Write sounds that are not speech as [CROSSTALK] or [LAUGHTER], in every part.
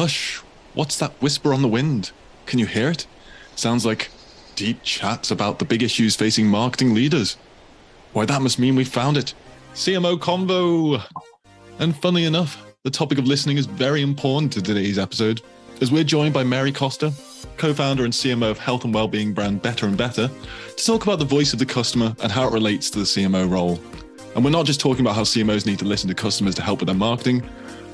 Hush, what's that whisper on the wind? Can you hear it? Sounds like deep chats about the big issues facing marketing leaders. Why, that must mean we've found it. CMO Convo. And funnily enough, the topic of listening is very important to today's episode, as we're joined by Mary Costa, co founder and CMO of health and wellbeing brand Better and Better, to talk about the voice of the customer and how it relates to the CMO role. And we're not just talking about how CMOs need to listen to customers to help with their marketing,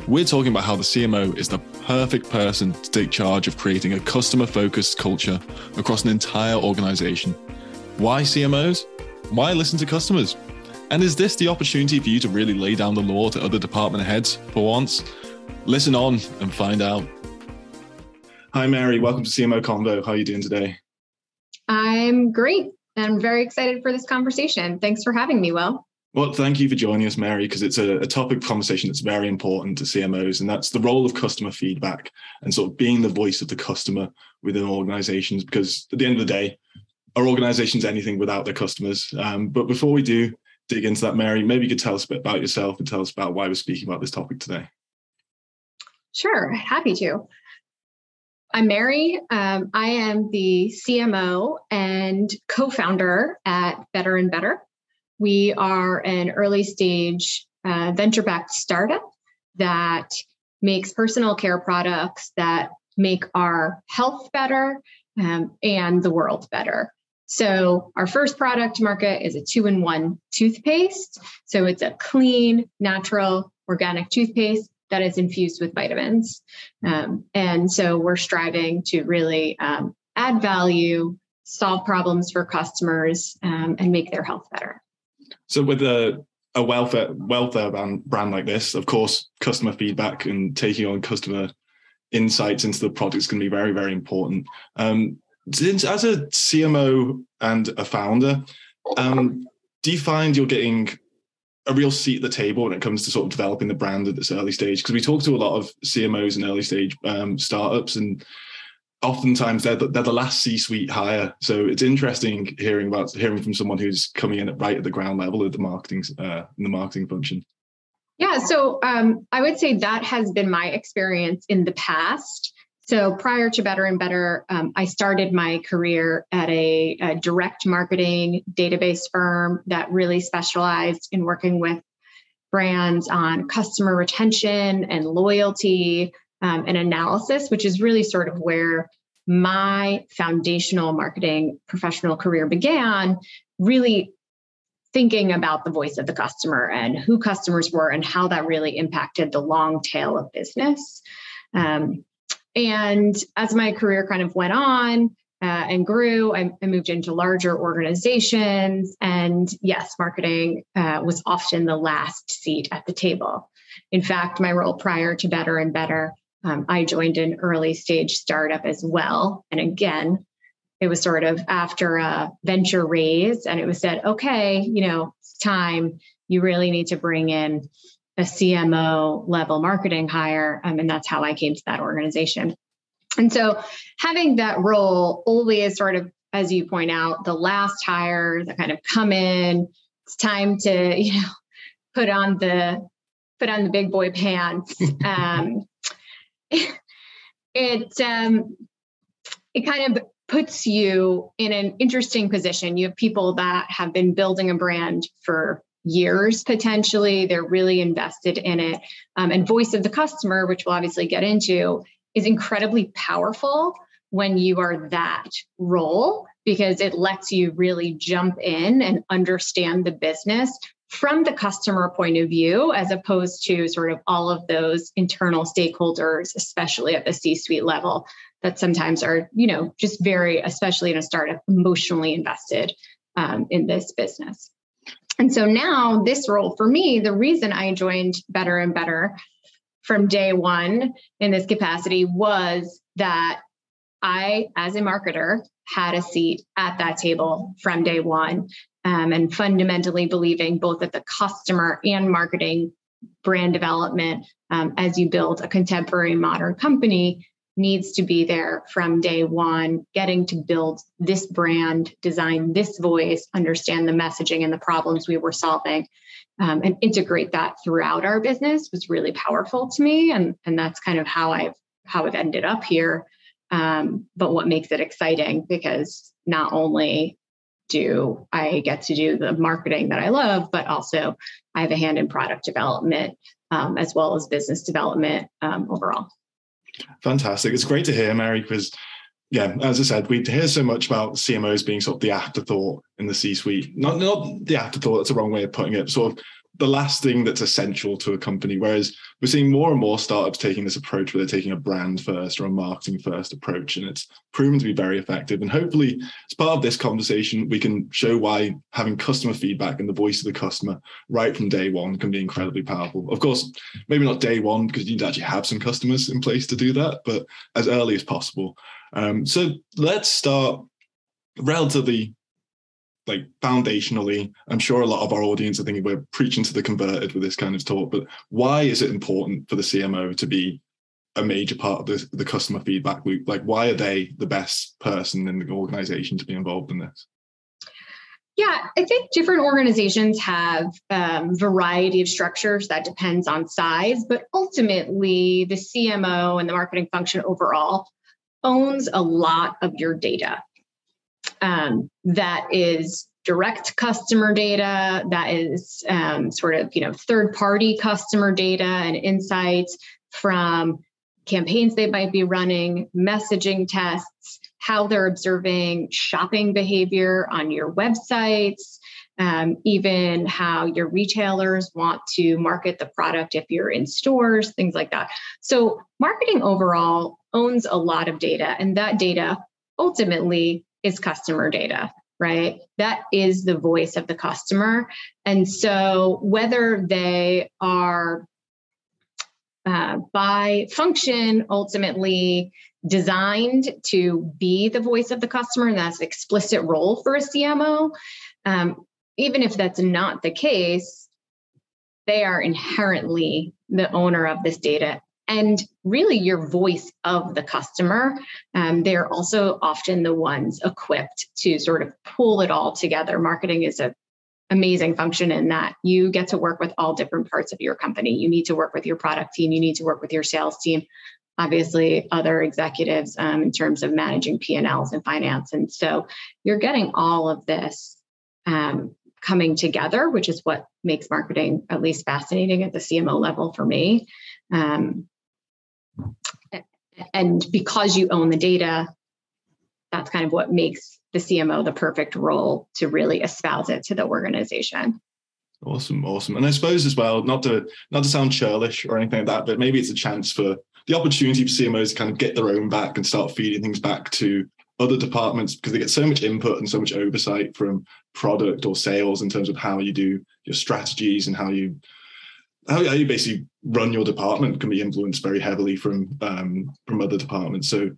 we're talking about how the CMO is the perfect person to take charge of creating a customer focused culture across an entire organization. Why CMOs? Why listen to customers? And is this the opportunity for you to really lay down the law to other department heads for once? Listen on and find out. Hi, Mary. Welcome to CMO Convo. How are you doing today? I'm great. I'm very excited for this conversation. Thanks for having me, Will. Well, thank you for joining us, Mary, because it's a, a, topic of conversation that's very important to CMOs, and that's the role of customer feedback and sort of being the voice of the customer within organizations. Because at the end of the day, our organization's anything without their customers. Um, but before we do dig into that, Mary, maybe you could tell us a bit about yourself and tell us about why we're speaking about this topic today. Sure, happy to. I'm Mary. Um, I am the CMO and co founder at Better and Better. We are an early stage uh, venture backed startup that makes personal care products that make our health better um, and the world better. So, our first product market is a two in one toothpaste. So, it's a clean, natural, organic toothpaste that is infused with vitamins. Um, and so, we're striving to really um, add value, solve problems for customers, um, and make their health better. So with a a welfare welfare brand, brand like this, of course, customer feedback and taking on customer insights into the product is going to be very very important. Um, since as a CMO and a founder, um, do you find you're getting a real seat at the table when it comes to sort of developing the brand at this early stage? Because we talk to a lot of CMOs and early stage um, startups, and oftentimes they're the, they're the last C-suite hire. So it's interesting hearing about hearing from someone who's coming in at right at the ground level of the marketing uh, in the marketing function. Yeah, so um, I would say that has been my experience in the past. So prior to Better and Better, um, I started my career at a, a direct marketing database firm that really specialized in working with brands on customer retention and loyalty, um, and analysis, which is really sort of where my foundational marketing professional career began, really thinking about the voice of the customer and who customers were and how that really impacted the long tail of business. Um, and as my career kind of went on, uh, and grew. I, I, moved into larger organizations. And yes, marketing uh, was often the last seat at the table. In fact, my role prior to Better and Better um, I joined an early stage startup as well. And again, it was sort of after a venture raise, and it was said, okay, you know, it's time. You really need to bring in a CMO level marketing hire. Um, and that's how I came to that organization. And so having that role always sort of, as you point out, the last hire that kind of come in, it's time to, [LAUGHS] you know, put on the put on the big boy pants. [LAUGHS] Um, [LAUGHS] it um, it kind of puts you in an interesting position. You have people that have been building a brand for years potentially. They're really invested in it. Um, and voice of the customer, which we'll obviously get into, is incredibly powerful when you are that role because it lets you really jump in and understand the business from the customer point of view, as opposed to sort of all of those internal stakeholders, especially at the C suite level, that sometimes are, you know, just very, especially in a startup, emotionally invested um, in this business. And so now, this role for me, the reason I joined Better and Better from day one in this capacity was that I, as a marketer, had a seat at that table from day one um, and fundamentally believing both that the customer and marketing brand development um, as you build a contemporary modern company needs to be there from day one getting to build this brand design this voice understand the messaging and the problems we were solving um, and integrate that throughout our business was really powerful to me and, and that's kind of how i've how I've ended up here, um, but what makes it exciting because not only do I get to do the marketing that I love, but also I have a hand in product development um, as well as business development um, overall. Fantastic. It's great to hear, Mary, because yeah, as I said, we hear so much about CMOs being sort of the afterthought in the C-suite. Not not the afterthought, that's the wrong way of putting it. Sort of the last thing that's essential to a company. Whereas we're seeing more and more startups taking this approach where they're taking a brand first or a marketing first approach. And it's proven to be very effective. And hopefully, as part of this conversation, we can show why having customer feedback and the voice of the customer right from day one can be incredibly powerful. Of course, maybe not day one because you need to actually have some customers in place to do that, but as early as possible. Um, so let's start relatively like foundationally, I'm sure a lot of our audience are thinking we're preaching to the converted with this kind of talk, but why is it important for the CMO to be a major part of the, the customer feedback loop? Like, why are they the best person in the organization to be involved in this? Yeah, I think different organizations have um, variety of structures that depends on size, but ultimately the CMO and the marketing function overall owns a lot of your data um, that is direct customer data that is um, sort of you know third party customer data and insights from campaigns they might be running messaging tests how they're observing shopping behavior on your websites um, even how your retailers want to market the product if you're in stores things like that. So marketing overall owns a lot of data and that data ultimately is customer data, right? That is the voice of the customer. And so whether they are uh, by function ultimately designed to be the voice of the customer, and that's explicit role for a CMO. Um, even if that's not the case, they are inherently the owner of this data and really your voice of the customer. Um, they're also often the ones equipped to sort of pull it all together. Marketing is a amazing function in that you get to work with all different parts of your company. You need to work with your product team, you need to work with your sales team, obviously other executives um, in terms of managing P&Ls and finance. And so you're getting all of this um, coming together, which is what makes marketing at least fascinating at the CMO level for me. Um, and because you own the data, that's kind of what makes the CMO the perfect role to really espouse it to the organization. Awesome, awesome. And I suppose as well, not to not to sound churlish or anything like that, but maybe it's a chance for the opportunity for CMOs to kind of get their own back and start feeding things back to other departments because they get so much input and so much oversight from product or sales in terms of how you do your strategies and how you how, you basically run your department can be influenced very heavily from um, from other departments. So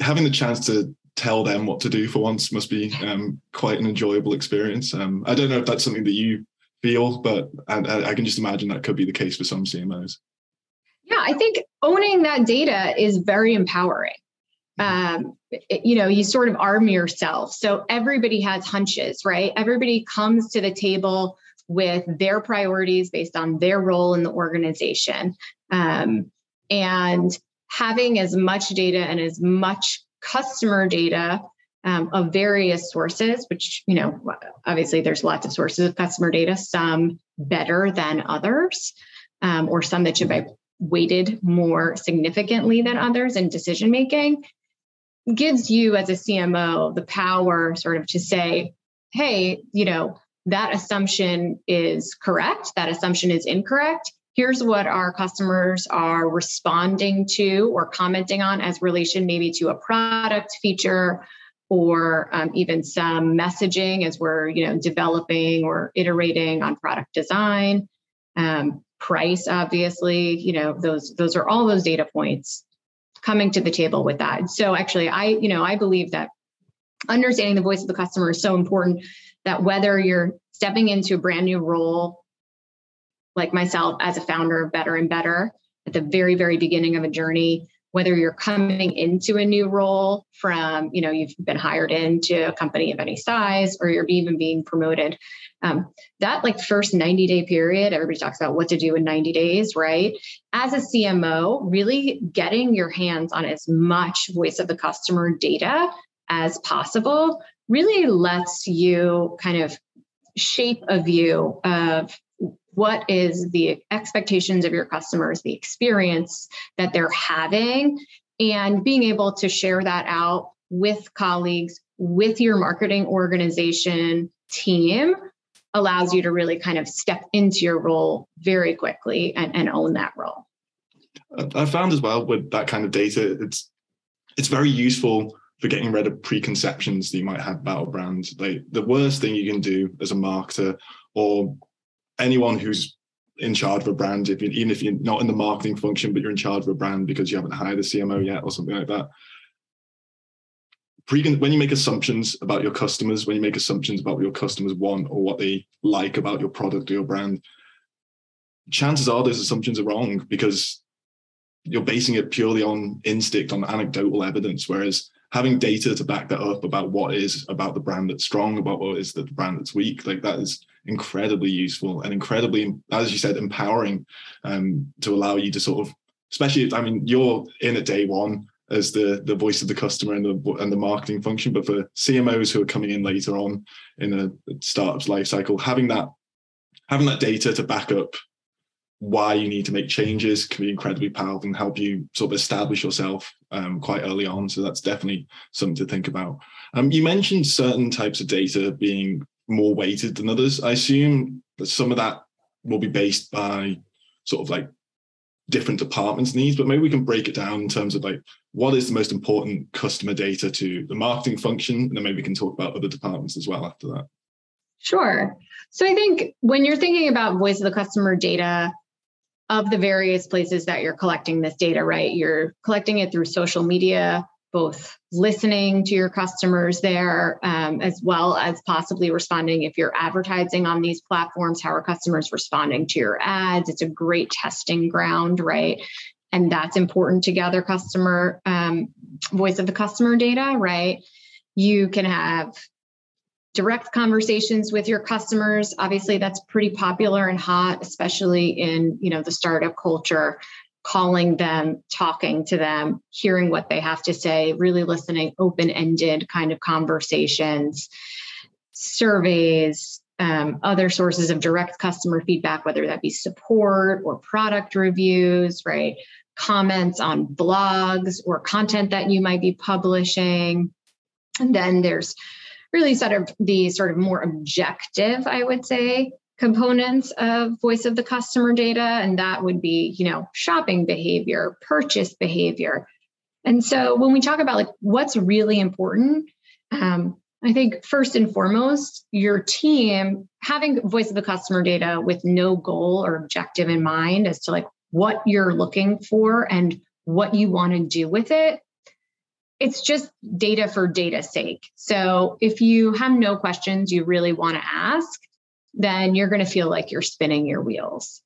having the chance to tell them what to do for once must be um, quite an enjoyable experience. Um, I don't know if that's something that you feel, but I, I, can just imagine that could be the case for some CMOs. Yeah, I think owning that data is very empowering. Mm-hmm. Um, it, you know, you sort of arm yourself. So everybody has hunches, right? Everybody comes to the table with their priorities based on their role in the organization. Um, and having as much data and as much customer data um, of various sources, which, you know, obviously there's lots of sources of customer data, some better than others, um, or some that should be weighted more significantly than others in decision making, gives you as a CMO the power sort of to say, hey, you know, that assumption is correct, that assumption is incorrect. Here's what our customers are responding to or commenting on as relation maybe to a product feature or um, even some messaging as we're you know developing or iterating on product design um, price obviously you know those those are all those data points coming to the table with that so actually i you know i believe that understanding the voice of the customer is so important that whether you're stepping into a brand new role, like myself as a founder of Better and Better at the very, very beginning of a journey, whether you're coming into a new role from, you know, you've been hired into a company of any size or you're even being promoted. Um, that like first 90 day period, everybody talks about what to do in 90 days, right? As a CMO, really getting your hands on as much voice of the customer data as possible really lets you kind of shape a view of what is the expectations of your customers, the experience that they're having, and being able to share that out with colleagues, with your marketing organization team allows you to really kind of step into your role very quickly and, and own that role. I found as well with that kind of data, it's it's very useful for getting rid of preconceptions that you might have about a brand. Like the worst thing you can do as a marketer or anyone who's in charge of a brand, if you, even if you're not in the marketing function, but you're in charge of a brand because you haven't hired a CMO yet or something like that. Pre- when you make assumptions about your customers, when you make assumptions about what your customers want or what they like about your product or your brand, chances are those assumptions are wrong because you're basing it purely on instinct, on anecdotal evidence. Whereas having data to back that up about what is about the brand that's strong, about what is the brand that's weak, like that is incredibly useful and incredibly, as you said, empowering um, to allow you to sort of, especially, I mean, you're in at day one as the the voice of the customer and the and the marketing function, but for CMOs who are coming in later on in a startup's life cycle, having that having that data to back up why you need to make changes can be incredibly powerful and help you sort of establish yourself um, quite early on. So that's definitely something to think about. Um, you mentioned certain types of data being more weighted than others. I assume that some of that will be based by sort of like different departments' needs, but maybe we can break it down in terms of like what is the most important customer data to the marketing function, and then maybe we can talk about other departments as well after that. Sure. So I think when you're thinking about voice of the customer data, of the various places that you're collecting this data, right? You're collecting it through social media, both listening to your customers there, um, as well as possibly responding if you're advertising on these platforms. How are customers responding to your ads? It's a great testing ground, right? And that's important to gather customer um, voice of the customer data, right? You can have direct conversations with your customers. Obviously that's pretty popular and hot especially in you know the startup culture calling them talking to them hearing what they have to say really listening open-ended kind of conversations surveys um, other sources of direct customer feedback whether that be support or product reviews right? Comments on blogs or content that you might be publishing. And then there's really sort of the sort of more objective, I would say, components of voice of the customer data. And that would be, you know, shopping behavior, purchase behavior. And so when we talk about like what's really important, um, I think first and foremost, your team having voice of the customer data with no goal or objective in mind as to like what you're looking for and what you want to do with it it's just data for data's sake. So if you have no questions you really want to ask, then you're going to feel like you're spinning your wheels.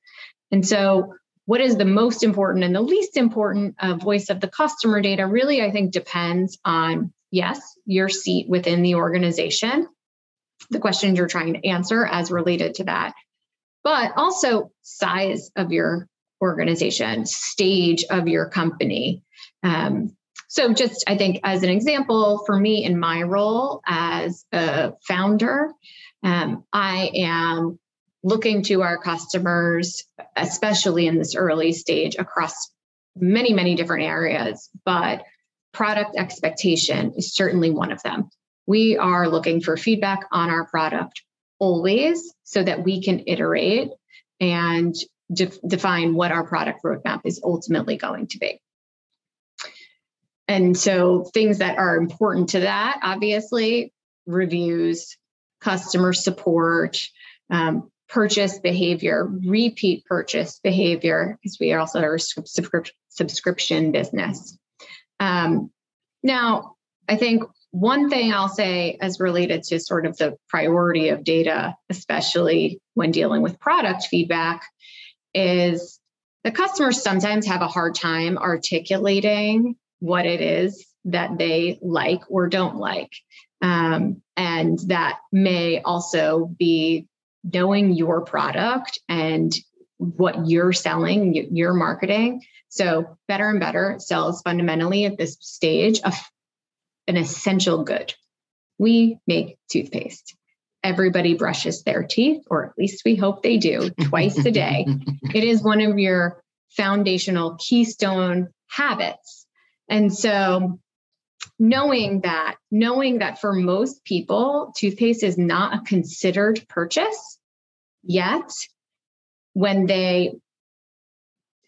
And so what is the most important and the least important uh, voice of the customer data really i think depends on yes your seat within the organization the questions you're trying to answer as related to that but also size of your organization stage of your company um, so, just I think as an example, for me in my role as a founder, um, I am looking to our customers, especially in this early stage, across many, many different areas, but product expectation is certainly one of them. We are looking for feedback on our product always so that we can iterate and de- define what our product roadmap is ultimately going to be. And so things that are important to that, obviously, reviews, customer support, um, purchase behavior, repeat purchase behavior, because we are also are a subscription business. Um, now, I think one thing I'll say as related to sort of the priority of data, especially when dealing with product feedback, is the customers sometimes have a hard time articulating what it is that they like or don't like. Um, and that may also be knowing your product and what you're selling, your marketing. So, Better and Better sells fundamentally at this stage of an essential good. We make toothpaste. Everybody brushes their teeth, or at least we hope they do, twice a day. [LAUGHS] It is one of your foundational keystone habits. And so, knowing that, knowing that for most people, toothpaste is not a considered purchase yet, when they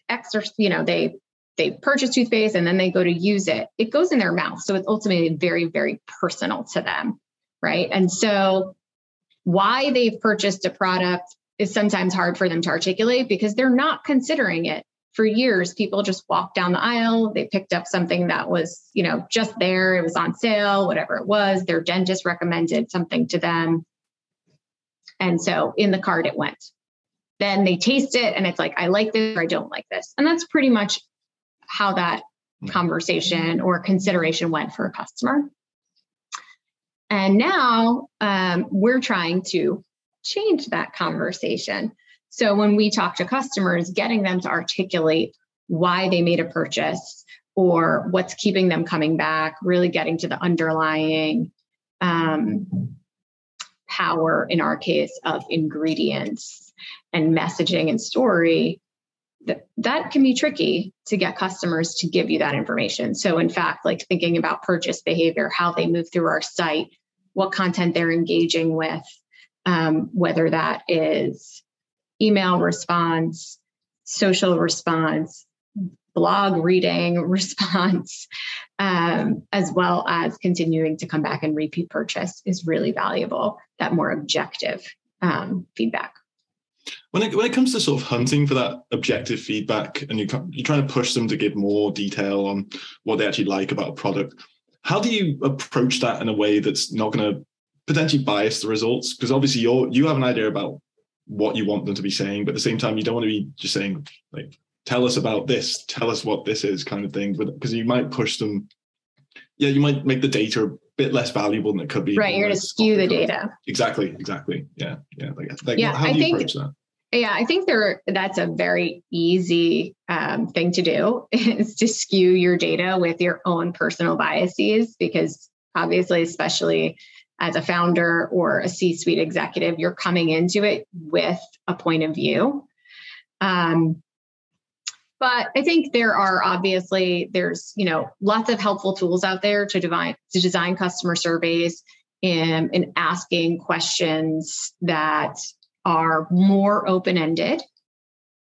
exercise, you know, they they purchase toothpaste and then they go to use it, it goes in their mouth. So it's ultimately very, very personal to them. Right. And so why they've purchased a product is sometimes hard for them to articulate because they're not considering it for years people just walked down the aisle. They picked up something that was you know just there. It was on sale whatever it was. Their dentist recommended something to them. And so in the cart it went. Then they taste it and it's like i like this or i don't like this. And that's pretty much how that conversation or consideration went for a customer. And now um, we're trying to change that conversation so when we talk to customers, getting them to articulate why they made a purchase or what's keeping them coming back, really getting to the underlying um, power, in our case, of ingredients and messaging and story, that, that can be tricky to get customers to give you that information. So, in fact, like thinking about purchase behavior, how they move through our site, what content they're engaging with, um, whether that is email response, social response, blog reading [LAUGHS] response, um, as well as continuing to come back and repeat purchase is really valuable. That more objective um, feedback. When it, when it comes to sort of hunting for that objective feedback and you, you're trying to push them to give more detail on what they actually like about a product, how do you approach that in a way that's not going to potentially bias the results? Because obviously you're, you have an idea about what you want them to be saying, but at the same time, you don't want to be just saying like, "Tell us about this," "Tell us what this is," kind of thing, because you might push them. Yeah, you might make the data a bit less valuable than it could be. Right, you're going to skew the data. Exactly, exactly. Yeah, yeah. Like, like yeah, how do I you think, approach that? Yeah, I think there that's a very easy um, thing to do [LAUGHS] is to skew your data with your own personal biases because obviously, especially as a founder or a C suite executive, you're coming into it with a point of view. Um, but I think there are obviously there's you know lots of helpful tools out there to design to design customer surveys and, and asking questions that are more open ended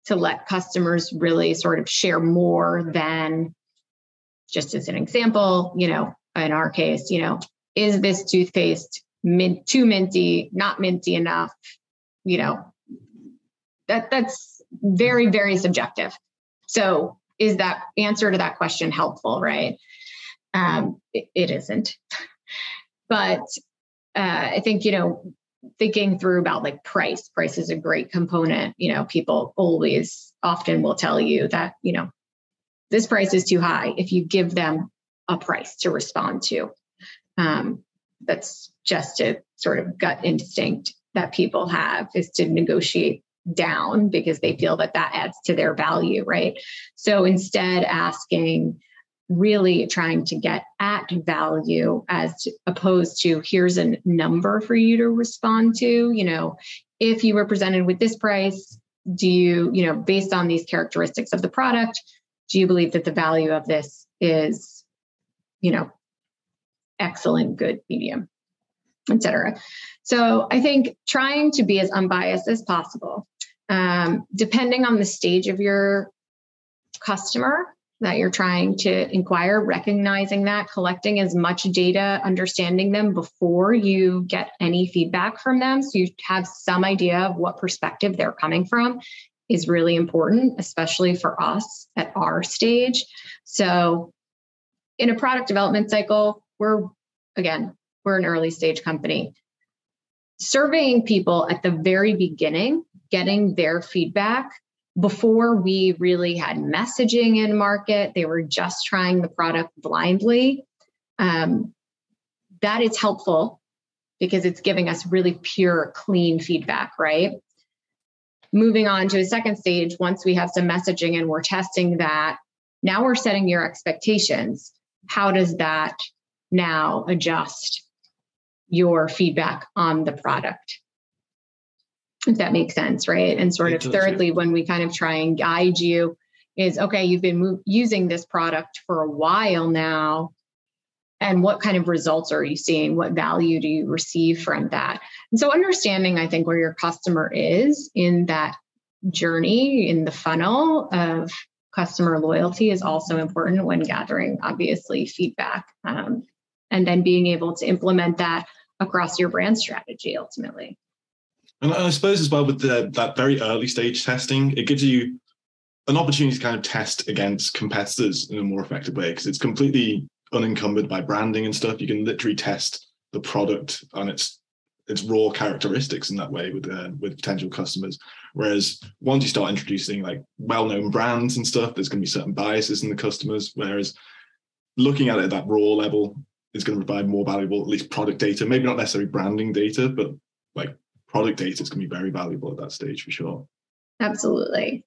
to let customers really sort of share more than just as an example, you know, in our case, you know, is this toothpaste mint too minty, not minty enough? You know, that that's very, very subjective. So is that answer to that question helpful, right? Um, it, it isn't. [LAUGHS] But uh, I think, you know, thinking through about like price, price is a great component. You know, people always often will tell you that, you know, this price is too high if you give them a price to respond to. Um, that's just a sort of gut instinct that people have is to negotiate down because they feel that that adds to their value, right? So instead, asking, really trying to get at value as opposed to here's a number for you to respond to. You know, if you were presented with this price, do you, you know, based on these characteristics of the product, do you believe that the value of this is, you know, excellent, good, medium, etc. So I think trying to be as unbiased as possible, um, depending on the stage of your customer that you're trying to inquire, recognizing that, collecting as much data, understanding them before you get any feedback from them. So you have some idea of what perspective they're coming from is really important, especially for us at our stage. So in a product development cycle, we're again, we're an early stage company. Surveying people at the very beginning, getting their feedback before we really had messaging in market, they were just trying the product blindly. Um, that is helpful because it's giving us really pure, clean feedback, right? Moving on to a second stage, once we have some messaging and we're testing that, now we're setting your expectations. How does that now adjust your feedback on the product? if that makes sense, right? And sort of thirdly, when we kind of try and guide you, is okay, you've been mo- using this product for a while now. And what kind of results are you seeing? What value do you receive from that? And so, understanding, I think, where your customer is in that journey, in the funnel of customer loyalty, is also important when gathering, obviously, feedback. Um, and then being able to implement that across your brand strategy ultimately. And I suppose as well with the, that very early stage testing, it gives you an opportunity to kind of test against competitors in a more effective way because it's completely unencumbered by branding and stuff. You can literally test the product on its its raw characteristics in that way with uh, with potential customers. Whereas once you start introducing like well known brands and stuff, there's going to be certain biases in the customers. Whereas looking at it at that raw level is going to provide more valuable, at least product data, maybe not necessarily branding data, but like product data is going to be very valuable at that stage for sure. Absolutely.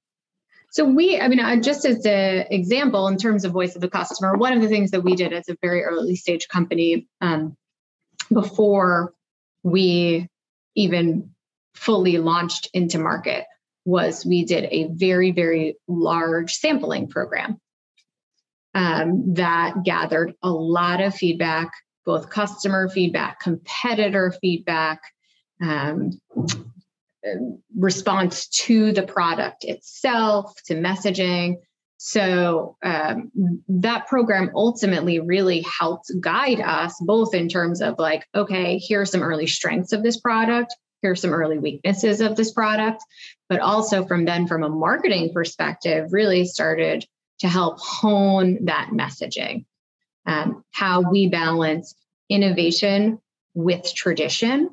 So we, I mean, just as an example, in terms of voice of the customer, one of the things that we did as a very early stage company um, before we even fully launched into market was we did a very, very large sampling program um, that gathered a lot of feedback, both customer feedback, competitor feedback, um, response to the product itself, to messaging. So um, that program ultimately really helped guide us both in terms of like, okay, here are some early strengths of this product, here are some early weaknesses of this product, but also from then, from a marketing perspective, really started to help hone that messaging, um, how we balance innovation with tradition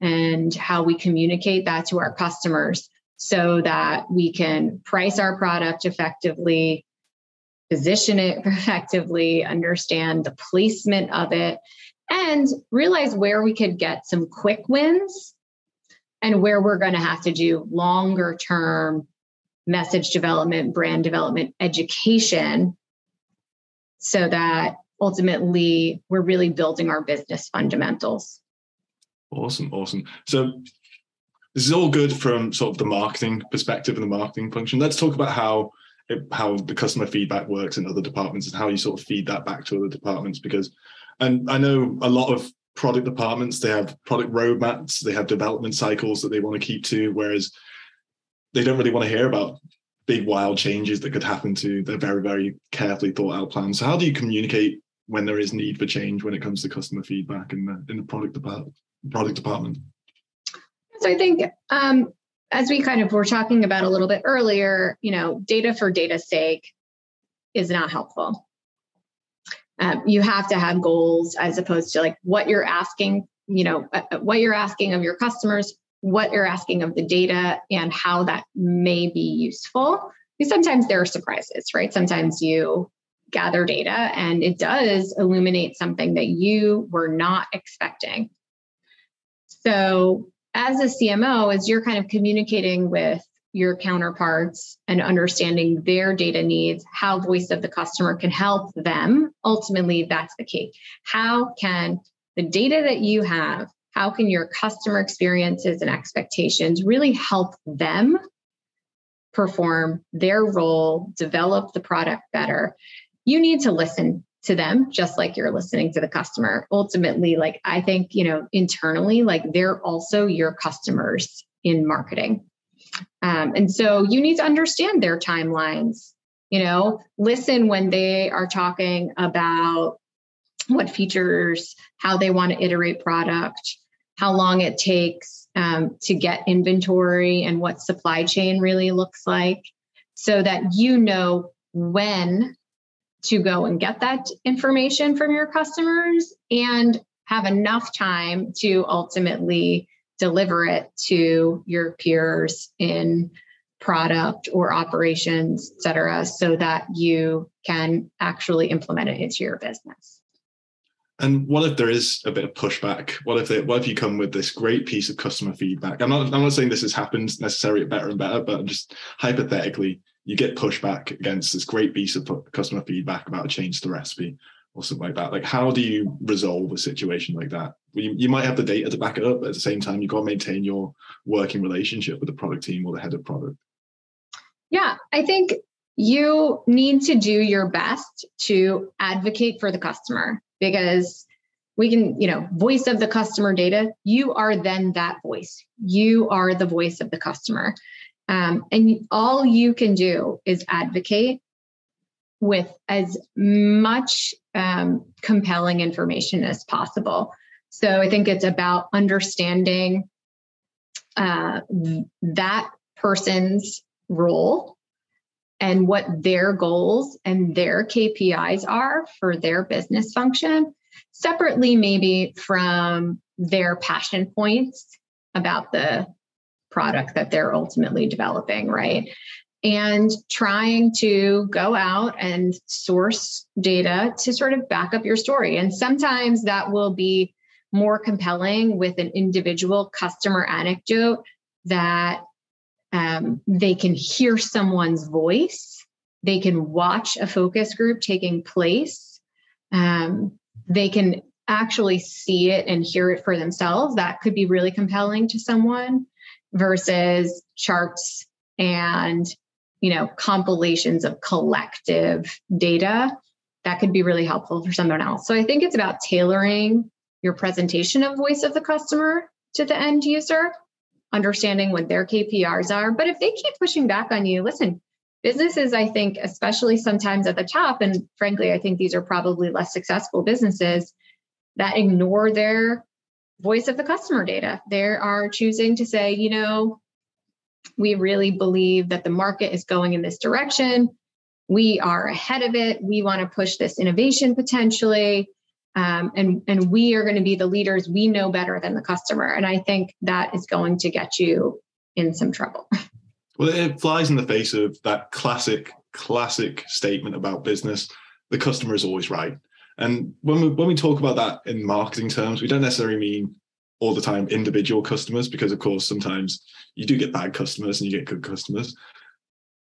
and how we communicate that to our customers so that we can price our product effectively, position it [LAUGHS] effectively, understand the placement of it, and realize where we could get some quick wins and where we're going to have to do longer term message development, brand development, education so that ultimately we're really building our business fundamentals. Awesome, awesome. So this is all good from sort of the marketing perspective and the marketing function. Let's talk about how it, how the customer feedback works in other departments and how you sort of feed that back to other departments. Because, and I know a lot of product departments they have product roadmaps, they have development cycles that they want to keep to, whereas they don't really want to hear about big wild changes that could happen to their very very carefully thought out plans. So how do you communicate when there is need for change when it comes to customer feedback in the in the product department? product department? So I think um, as we kind of were talking about a little bit earlier, you know, data for data's sake is not helpful. Um, you have to have goals as opposed to like what you're asking, you know, uh, uh, what you're asking of your customers, what you're asking of the data, and how that may be useful. Because sometimes there are surprises, right? Sometimes you gather data and it does illuminate something that you were not expecting. So, as a CMO, as you're kind of communicating with your counterparts and understanding their data needs, how voice of the customer can help them, ultimately, that's the key. How can the data that you have, how can your customer experiences and expectations really help them perform their role, develop the product better? You need to listen to them just like you're listening to the customer. Ultimately like i think you know internally like they're also your customers in marketing. Um, and so you need to understand their timelines you know? Listen when they are talking about what features how they want to iterate product how long it takes um, to get inventory and what supply chain really looks like so that you know when to go and get that information from your customers and have enough time to ultimately deliver it to your peers in product or operations, et cetera, so that you can actually implement it into your business. And what if there is a bit of pushback? What if they, what if you come with this great piece of customer feedback? I'm not I'm not saying this has happened necessarily better and better, but just hypothetically, you get pushback against this great piece of customer feedback about a change to the recipe or something like that. Like, how do you resolve a situation like that? You, you might have the data to back it up, but at the same time, you've got to maintain your working relationship with the product team or the head of product. Yeah, I think you need to do your best to advocate for the customer because we can, you know, voice of the customer data, you are then that voice. You are the voice of the customer. Um, and all you can do is advocate with as much um, compelling information as possible. So I think it's about understanding uh, that person's role and what their goals and their KPIs are for their business function, separately, maybe from their passion points about the product that they're ultimately developing, right? And trying to go out and source data to sort of back up your story. And sometimes that will be more compelling with an individual customer anecdote that um, they can hear someone's voice, they can watch a focus group taking place, um, they can actually see it and hear it for themselves. That could be really compelling to someone versus charts and you know compilations of collective data. That could be really helpful for someone else. So i think it's about tailoring your presentation of voice of the customer to the end user understanding what their KPIs are. But if they keep pushing back on you, listen, businesses, I think, especially sometimes at the top, and frankly, I think these are probably less successful businesses that ignore their voice of the customer data. They are choosing to say, you know, we really believe that the market is going in this direction. We are ahead of it. We want to push this innovation potentially um, and and we are going to be the leaders we know better than the customer. And i think that is going to get you in some trouble. [LAUGHS] Well it flies in the face of that classic classic statement about business. The customer is always right. And when we when we talk about that in marketing terms we don't necessarily mean all the time individual customers because of course sometimes you do get bad customers and you get good customers.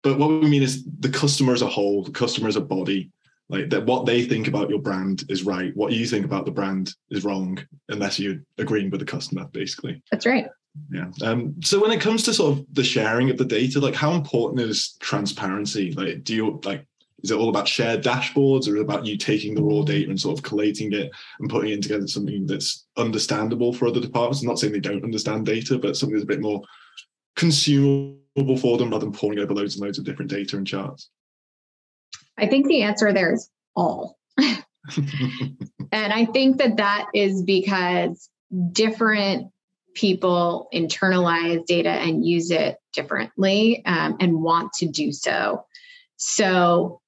But what we mean is the customer as a whole the customer as a body like that what they think about your brand is right. What you think about the brand is wrong unless you're agreeing with the customer basically. That's right. Yeah. Um, so when it comes to sort of the sharing of the data like how important is transparency? Like do you like is it all about shared dashboards or is it about you taking the raw data and sort of collating it and putting it together something that's understandable for other departments? I'm not saying they don't understand data but something that's a bit more consumable for them rather than pouring over loads and loads of different data and charts I think the answer there is all. [LAUGHS] and I think that that is because different people internalize data and use it differently um, and want to do so. So,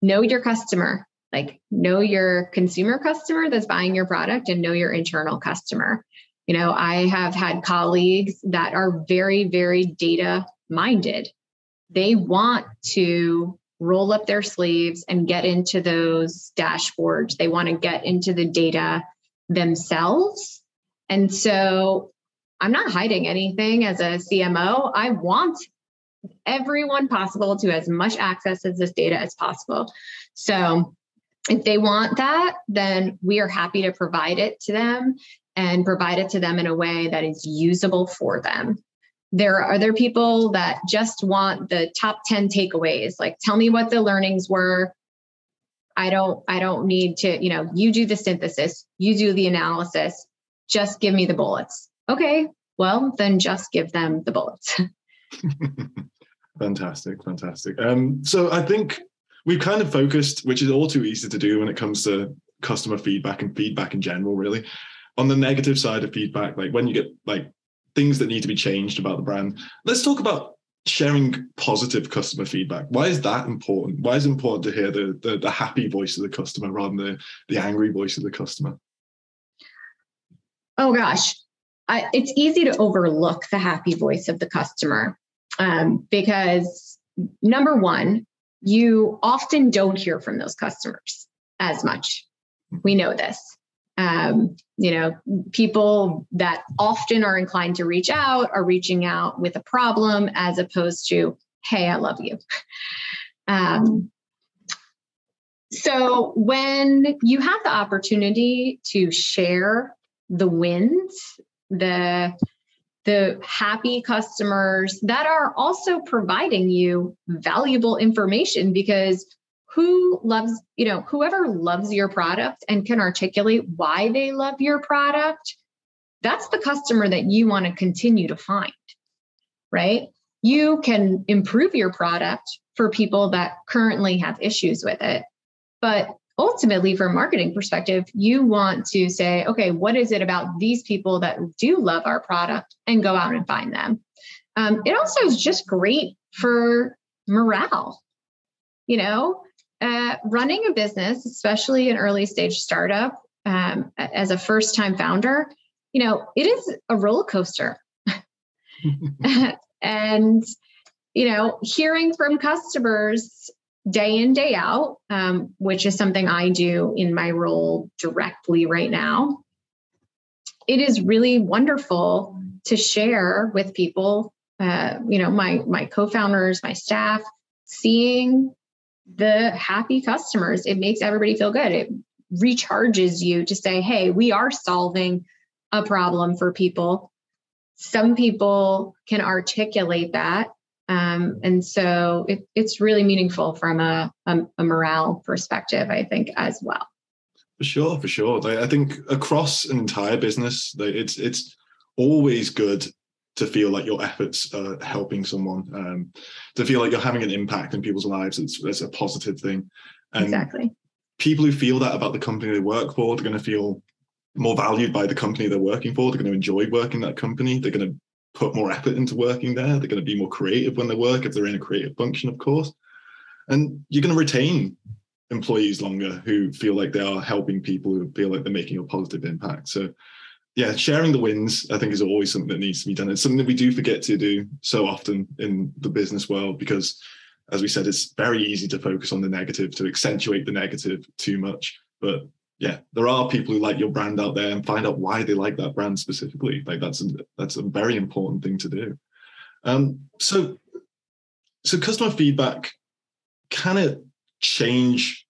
know your customer, like know your consumer customer that's buying your product and know your internal customer. You know, I have had colleagues that are very, very data minded. They want to roll up their sleeves and get into those dashboards. They want to get into the data themselves. And so I'm not hiding anything as a CMO. I want everyone possible to as much access to this data as possible. So if they want that, then we are happy to provide it to them and provide it to them in a way that is usable for them. There are other people that just want the top 10 takeaways. Like, tell me what the learnings were. I don't, I don't need to, you know, you do the synthesis, you do the analysis, just give me the bullets. Okay, well, then just give them the bullets. [LAUGHS] fantastic, fantastic. Um, so I think we've kind of focused, which is all too easy to do when it comes to customer feedback and feedback in general, really. On the negative side of feedback, like when you get like things that need to be changed about the brand. Let's talk about sharing positive customer feedback. Why is that important? Why is it important to hear the, the, the happy voice of the customer rather than the, the angry voice of the customer? Oh gosh, I, it's easy to overlook the happy voice of the customer. um, because number one, you often don't hear from those customers as much. We know this. Um, you know, people that often are inclined to reach out are reaching out with a problem as opposed to, hey, I love you. [LAUGHS] Um, so when you have the opportunity to share the wins, the the happy customers that are also providing you valuable information because who loves, you know, whoever loves your product and can articulate why they love your product, that's the customer that you want to continue to find, right? You can improve your product for people that currently have issues with it. But ultimately, from a marketing perspective, you want to say, okay, what is it about these people that do love our product and go out and find them? Um, it also is just great for morale. You know, uh, running a business, especially an early stage startup, um, as a first time founder, you know, it is a roller coaster. [LAUGHS] and, you know, hearing from customers day in, day out, um, which is something I do in my role directly right now. It is really wonderful to share with people, uh, you know, my my co-founders, my staff, seeing the happy customers. It makes everybody feel good. It recharges you to say, "Hey, we are solving a problem for people." Some people can articulate that um, and so it, it's really meaningful from a, a, a, morale perspective, I think, as well. For sure, for sure. I think across an entire business, it's it's always good to feel like your efforts are helping someone, um, to feel like you're having an impact in people's lives. It's, it's a positive thing. And exactly. People who feel that about the company they work for, they're going to feel more valued by the company they're working for. They're going to enjoy working that company. They're going to put more effort into working there. They're going to be more creative when they work, if they're in a creative function, of course. And you're going to retain employees longer who feel like they are helping people who feel like they're making a positive impact. So, yeah, sharing the wins, I think, is always something that needs to be done. It's something that we do forget to do so often in the business world because, as we said, it's very easy to focus on the negative, to accentuate the negative too much. But yeah, there are people who like your brand out there and find out why they like that brand specifically. Like that's a, that's a very important thing to do. Um, so, so customer feedback can it change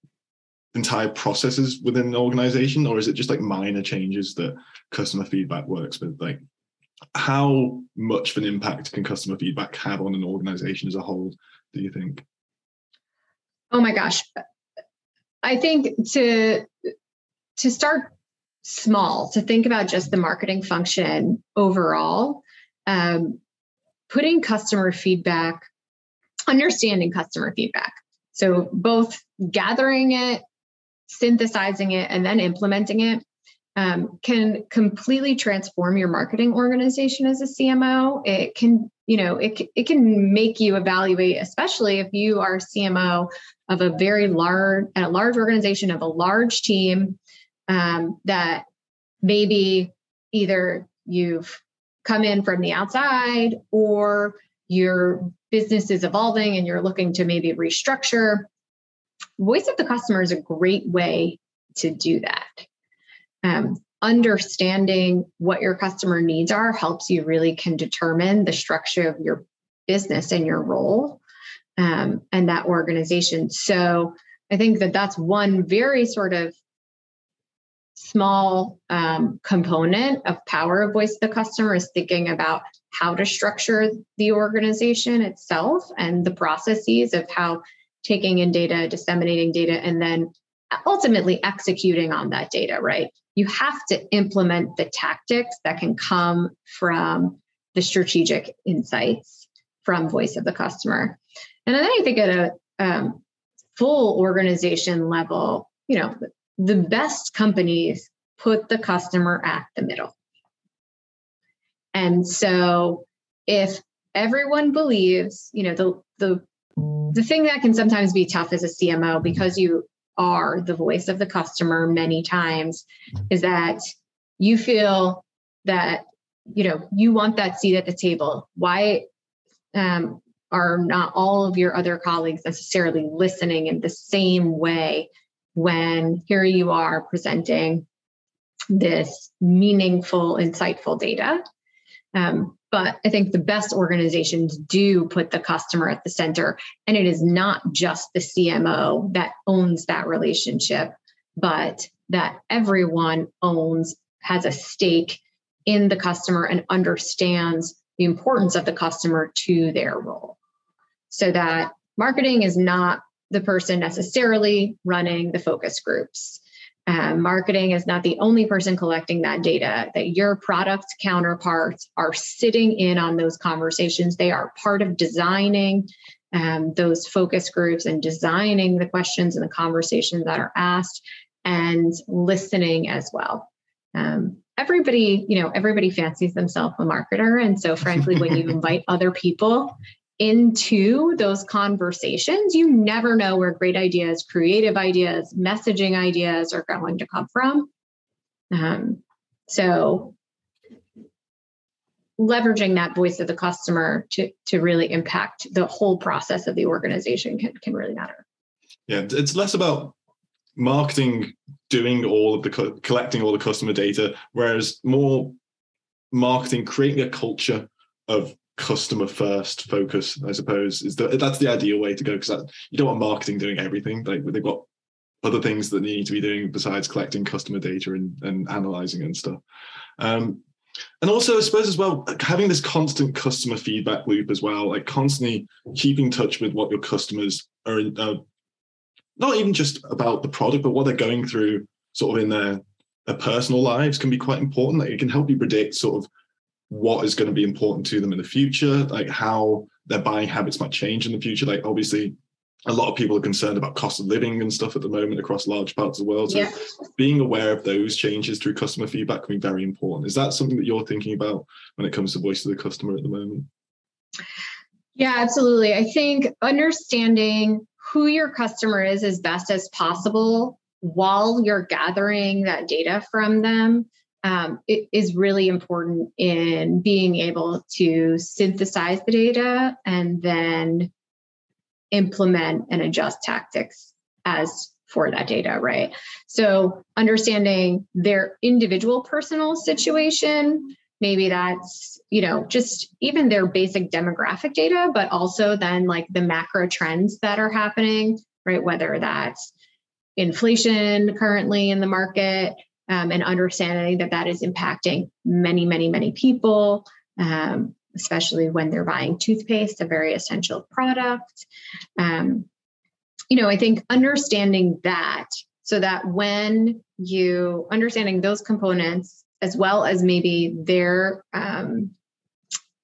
entire processes within an organization, or is it just like minor changes that customer feedback works with? Like, how much of an impact can customer feedback have on an organization as a whole? Do you think? Oh my gosh, I think to to start small, to think about just the marketing function overall, um, putting customer feedback, understanding customer feedback. So both gathering it, synthesizing it, and then implementing it um, can completely transform your marketing organization as a CMO. It can, you know, it, it can make you evaluate, especially if you are CMO of a very large, a large organization of a large team um, that maybe either you've come in from the outside or your business is evolving and you're looking to maybe restructure. Voice of the customer is a great way to do that. Um, understanding what your customer needs are helps you really can determine the structure of your business and your role um, and that organization. So I think that that's one very sort of small um, component of power of voice of the customer is thinking about how to structure the organization itself and the processes of how taking in data, disseminating data, and then ultimately executing on that data, right? You have to implement the tactics that can come from the strategic insights from voice of the customer. And then I think at a um, full organization level, you know, the best companies put the customer at the middle. And so if everyone believes, you know, the the the thing that can sometimes be tough as a CMO because you are the voice of the customer many times is that you feel that you know you want that seat at the table. Why um, are not all of your other colleagues necessarily listening in the same way when here you are presenting this meaningful, insightful data. Um, but I think the best organizations do put the customer at the center. And it is not just the CMO that owns that relationship, but that everyone owns, has a stake in the customer, and understands the importance of the customer to their role. So that marketing is not the person necessarily running the focus groups. Um, marketing is not the only person collecting that data, that your product counterparts are sitting in on those conversations. They are part of designing um, those focus groups and designing the questions and the conversations that are asked and listening as well. Um, everybody, you know, everybody fancies themselves a marketer. And so, frankly, when you [LAUGHS] invite other people into those conversations, you never know where great ideas, creative ideas, messaging ideas are going to come from. Um, so, leveraging that voice of the customer to to really impact the whole process of the organization can can really matter. Yeah, it's less about marketing doing all of the co- collecting all the customer data, whereas more marketing creating a culture of customer first focus, I suppose, is the, that's the ideal way to go because you don't want marketing doing everything. Like they've got other things that they need to be doing besides collecting customer data and, and analyzing and stuff. Um, and also, I suppose as well, having this constant customer feedback loop as well, like constantly keeping touch with what your customers are, uh, not even just about the product, but what they're going through, sort of in their, their personal lives, can be quite important. Like it can help you predict sort of what is going to be important to them in the future, like how their buying habits might change in the future. Like obviously, a lot of people are concerned about cost of living and stuff at the moment across large parts of the world. So yeah. being aware of those changes through customer feedback can be very important. Is that something that you're thinking about when it comes to voice of the customer at the moment? Yeah, absolutely. I think understanding who your customer is as best as possible while you're gathering that data from them um, it is really important in being able to synthesize the data and then implement and adjust tactics as for that data, right? So understanding their individual personal situation, maybe that's, you know, just even their basic demographic data, but also then like the macro trends that are happening, right? Whether that's inflation currently in the market, um, and understanding that that is impacting many, many, many people, um, especially when they're buying toothpaste, a very essential product. Um, you know, I think understanding that so that when you understanding those components as well as maybe their um,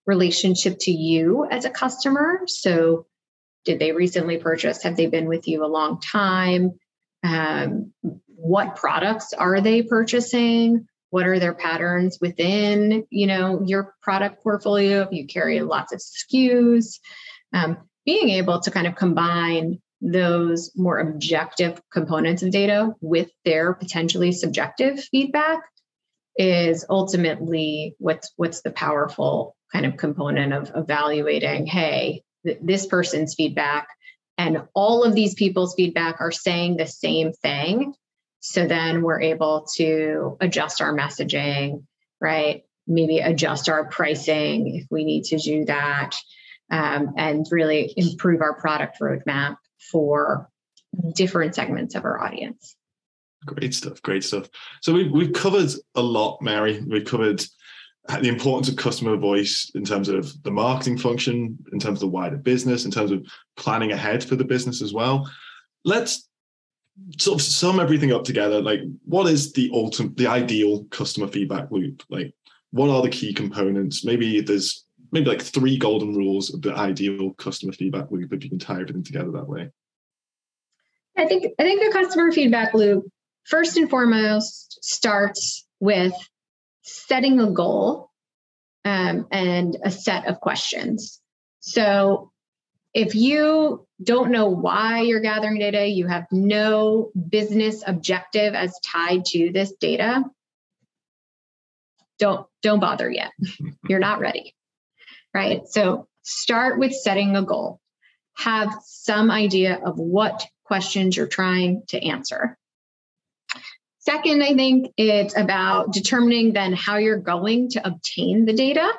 relationship to you as a customer. So, did they recently purchase? Have they been with you a long time? Um, what products are they purchasing? What are their patterns within you know your product portfolio? If you carry lots of skus um, being able to kind of combine those more objective components of data with their potentially subjective feedback is ultimately what's what's the powerful kind of component of evaluating hey th- this person's feedback and all of these people's feedback are saying the same thing so then we're able to adjust our messaging, right? Maybe adjust our pricing if we need to do that, um, and really improve our product roadmap for different segments of our audience. Great stuff. Great stuff. So we've, we've covered a lot, Mary. We've covered the importance of customer voice in terms of the marketing function, in terms of the wider business, in terms of planning ahead for the business as well. Let's sort of sum everything up together, like what is the ultimate, the ideal customer feedback loop? Like, what are the key components? Maybe there's maybe like three golden rules of the ideal customer feedback loop if you can tie everything together that way. I think I think the customer feedback loop first and foremost starts with setting a goal um, and a set of questions. So if you don't know why you're gathering data, you have no business objective as tied to this data, don't don't bother yet. [LAUGHS] you're not ready. Right? So start with setting a goal. Have some idea of what questions you're trying to answer. Second, I think it's about determining then how you're going to obtain the data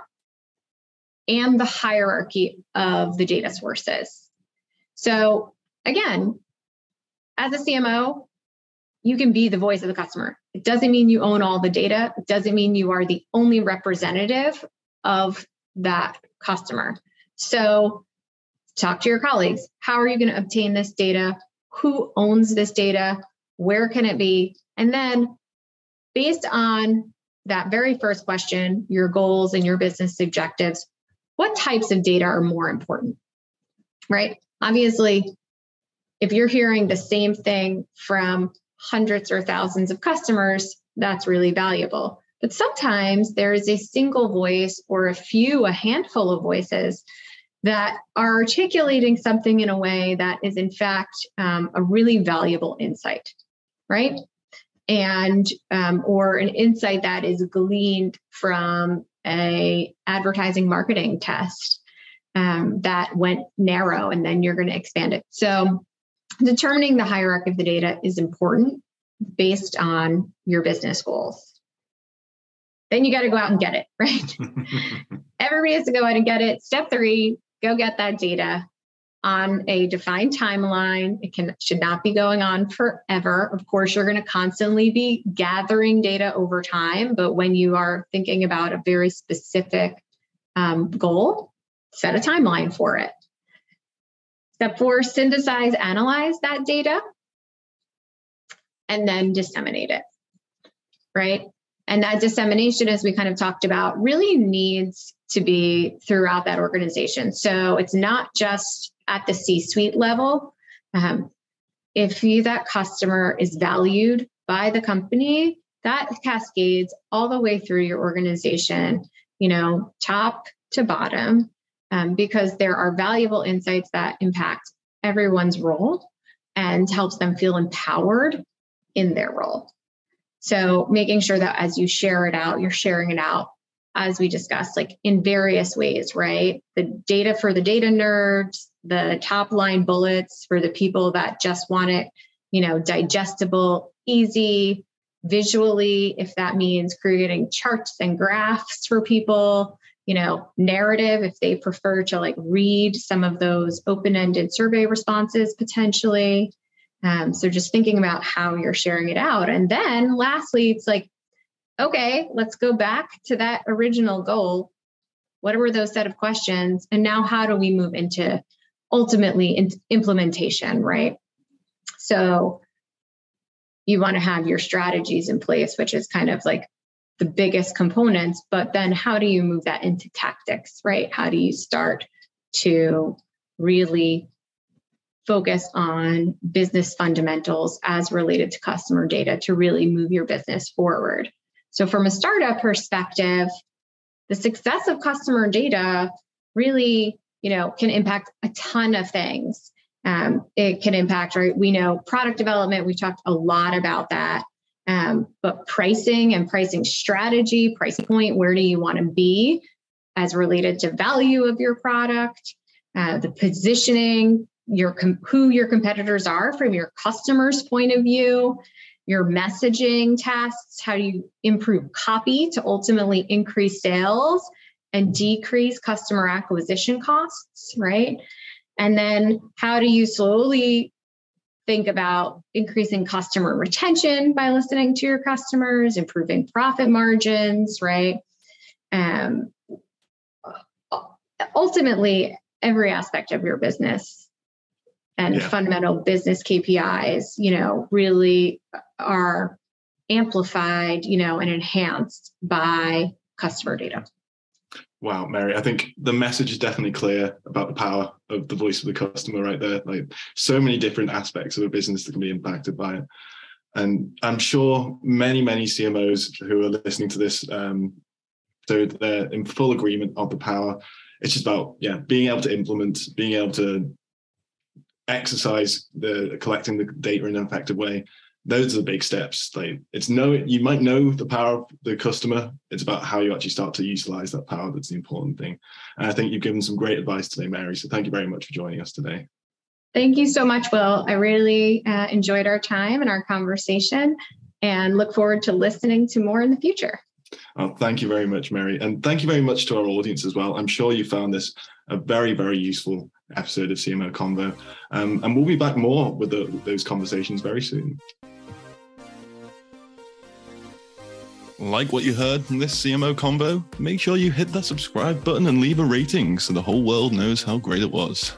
and the hierarchy of the data sources. So, again, as a CMO, you can be the voice of the customer. It doesn't mean you own all the data. It doesn't mean you are the only representative of that customer. So, talk to your colleagues. How are you going to obtain this data? Who owns this data? Where can it be? And then, based on that very first question, your goals and your business objectives, what types of data are more important? Right? Obviously, if you're hearing the same thing from hundreds or thousands of customers, that's really valuable. But sometimes there is a single voice or a few, a handful of voices that are articulating something in a way that is, in fact, um, a really valuable insight, right? And um, or an insight that is gleaned from a advertising marketing test um, that went narrow, and then you're going to expand it. So determining the hierarchy of the data is important based on your business goals. Then you got to go out and get it, [LAUGHS] right? [LAUGHS] Everybody has to go out and get it. Step three, go get that data on a defined timeline. It can should not be going on forever. Of course, you're going to constantly be gathering data over time, but when you are thinking about a very specific um, goal, set a timeline for it. Step four, synthesize, analyze that data, and then disseminate it, right? And that dissemination, as we kind of talked about, really needs to be throughout that organization. So it's not just at the C suite level. Um, if you, that customer is valued by the company, that cascades all the way through your organization, you know, top to bottom um, because there are valuable insights that impact everyone's role and helps them feel empowered in their role. So making sure that as you share it out, you're sharing it out as we discussed, like in various ways, right? The data for the data nerds, the top line bullets for the people that just want it, you know, digestible, easy, visually, if that means creating charts and graphs for people, you know, narrative if they prefer to like read some of those open-ended survey responses potentially. Um, so just thinking about how you're sharing it out. And then lastly, it's like, okay, let's go back to that original goal. What were those set of questions? And now how do we move into ultimately in implementation, right? So you want to have your strategies in place, which is kind of like the biggest components, but then how do you move that into tactics, right? How do you start to really focus on business fundamentals as related to customer data to really move your business forward? So, from a startup perspective, the success of customer data really, you know, can impact a ton of things. Um, it can impact, right? We know product development. We talked a lot about that. Um, but pricing and pricing strategy, pricing point, where do you want to be as related to value of your product, uh, the positioning, your com- who your competitors are from your customer's point of view, your messaging tests, how do you improve copy to ultimately increase sales and decrease customer acquisition costs, right? And then how do you slowly think about increasing customer retention by listening to your customers, improving profit margins, right? Um, ultimately, every aspect of your business and yeah. fundamental business KPIs, you know, really are amplified, you know, and enhanced by customer data. Wow, Mary, I think the message is definitely clear about the power of the voice of the customer right there. Like so many different aspects of a business that can be impacted by it. And I'm sure many, many CMOs who are listening to this, um, so they're in full agreement of the power. It's just about, yeah, being able to implement, being able to exercise the collecting the data in an effective way those are the big steps. Like it's know you might know the power of the customer. It's about how you actually start to utilize that power that's the important thing. And I think you've given some great advice today, Mary. So thank you very much for joining us today. Thank you so much, Will. I really uh, enjoyed our time and our conversation and look forward to listening to more in the future. Oh, thank you very much, Mary. And thank you very much to our audience as well. I'm sure you found this a very, very useful episode of CMO Convo. Um, and we'll be back more with, the, with those conversations very soon. Like what you heard from this CMO Convo? Make sure you hit that subscribe button and leave a rating so the whole world knows how great it was.